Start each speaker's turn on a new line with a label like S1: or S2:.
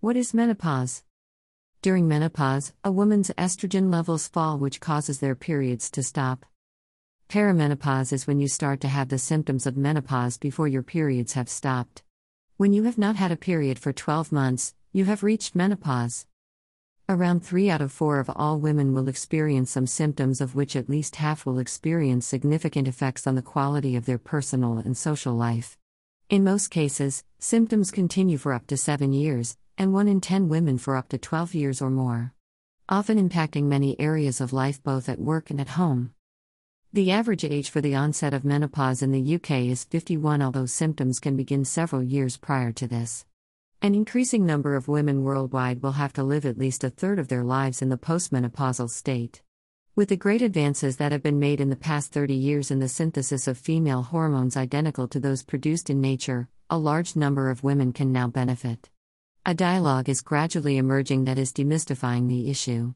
S1: What is menopause? During menopause, a woman's estrogen levels fall, which causes their periods to stop. Perimenopause is when you start to have the symptoms of menopause before your periods have stopped. When you have not had a period for 12 months, you have reached menopause. Around 3 out of 4 of all women will experience some symptoms, of which at least half will experience significant effects on the quality of their personal and social life. In most cases, symptoms continue for up to 7 years, and 1 in 10 women for up to 12 years or more. Often impacting many areas of life both at work and at home. The average age for the onset of menopause in the UK is 51, although symptoms can begin several years prior to this. An increasing number of women worldwide will have to live at least a third of their lives in the postmenopausal state. With the great advances that have been made in the past 30 years in the synthesis of female hormones identical to those produced in nature, a large number of women can now benefit. A dialogue is gradually emerging that is demystifying the issue.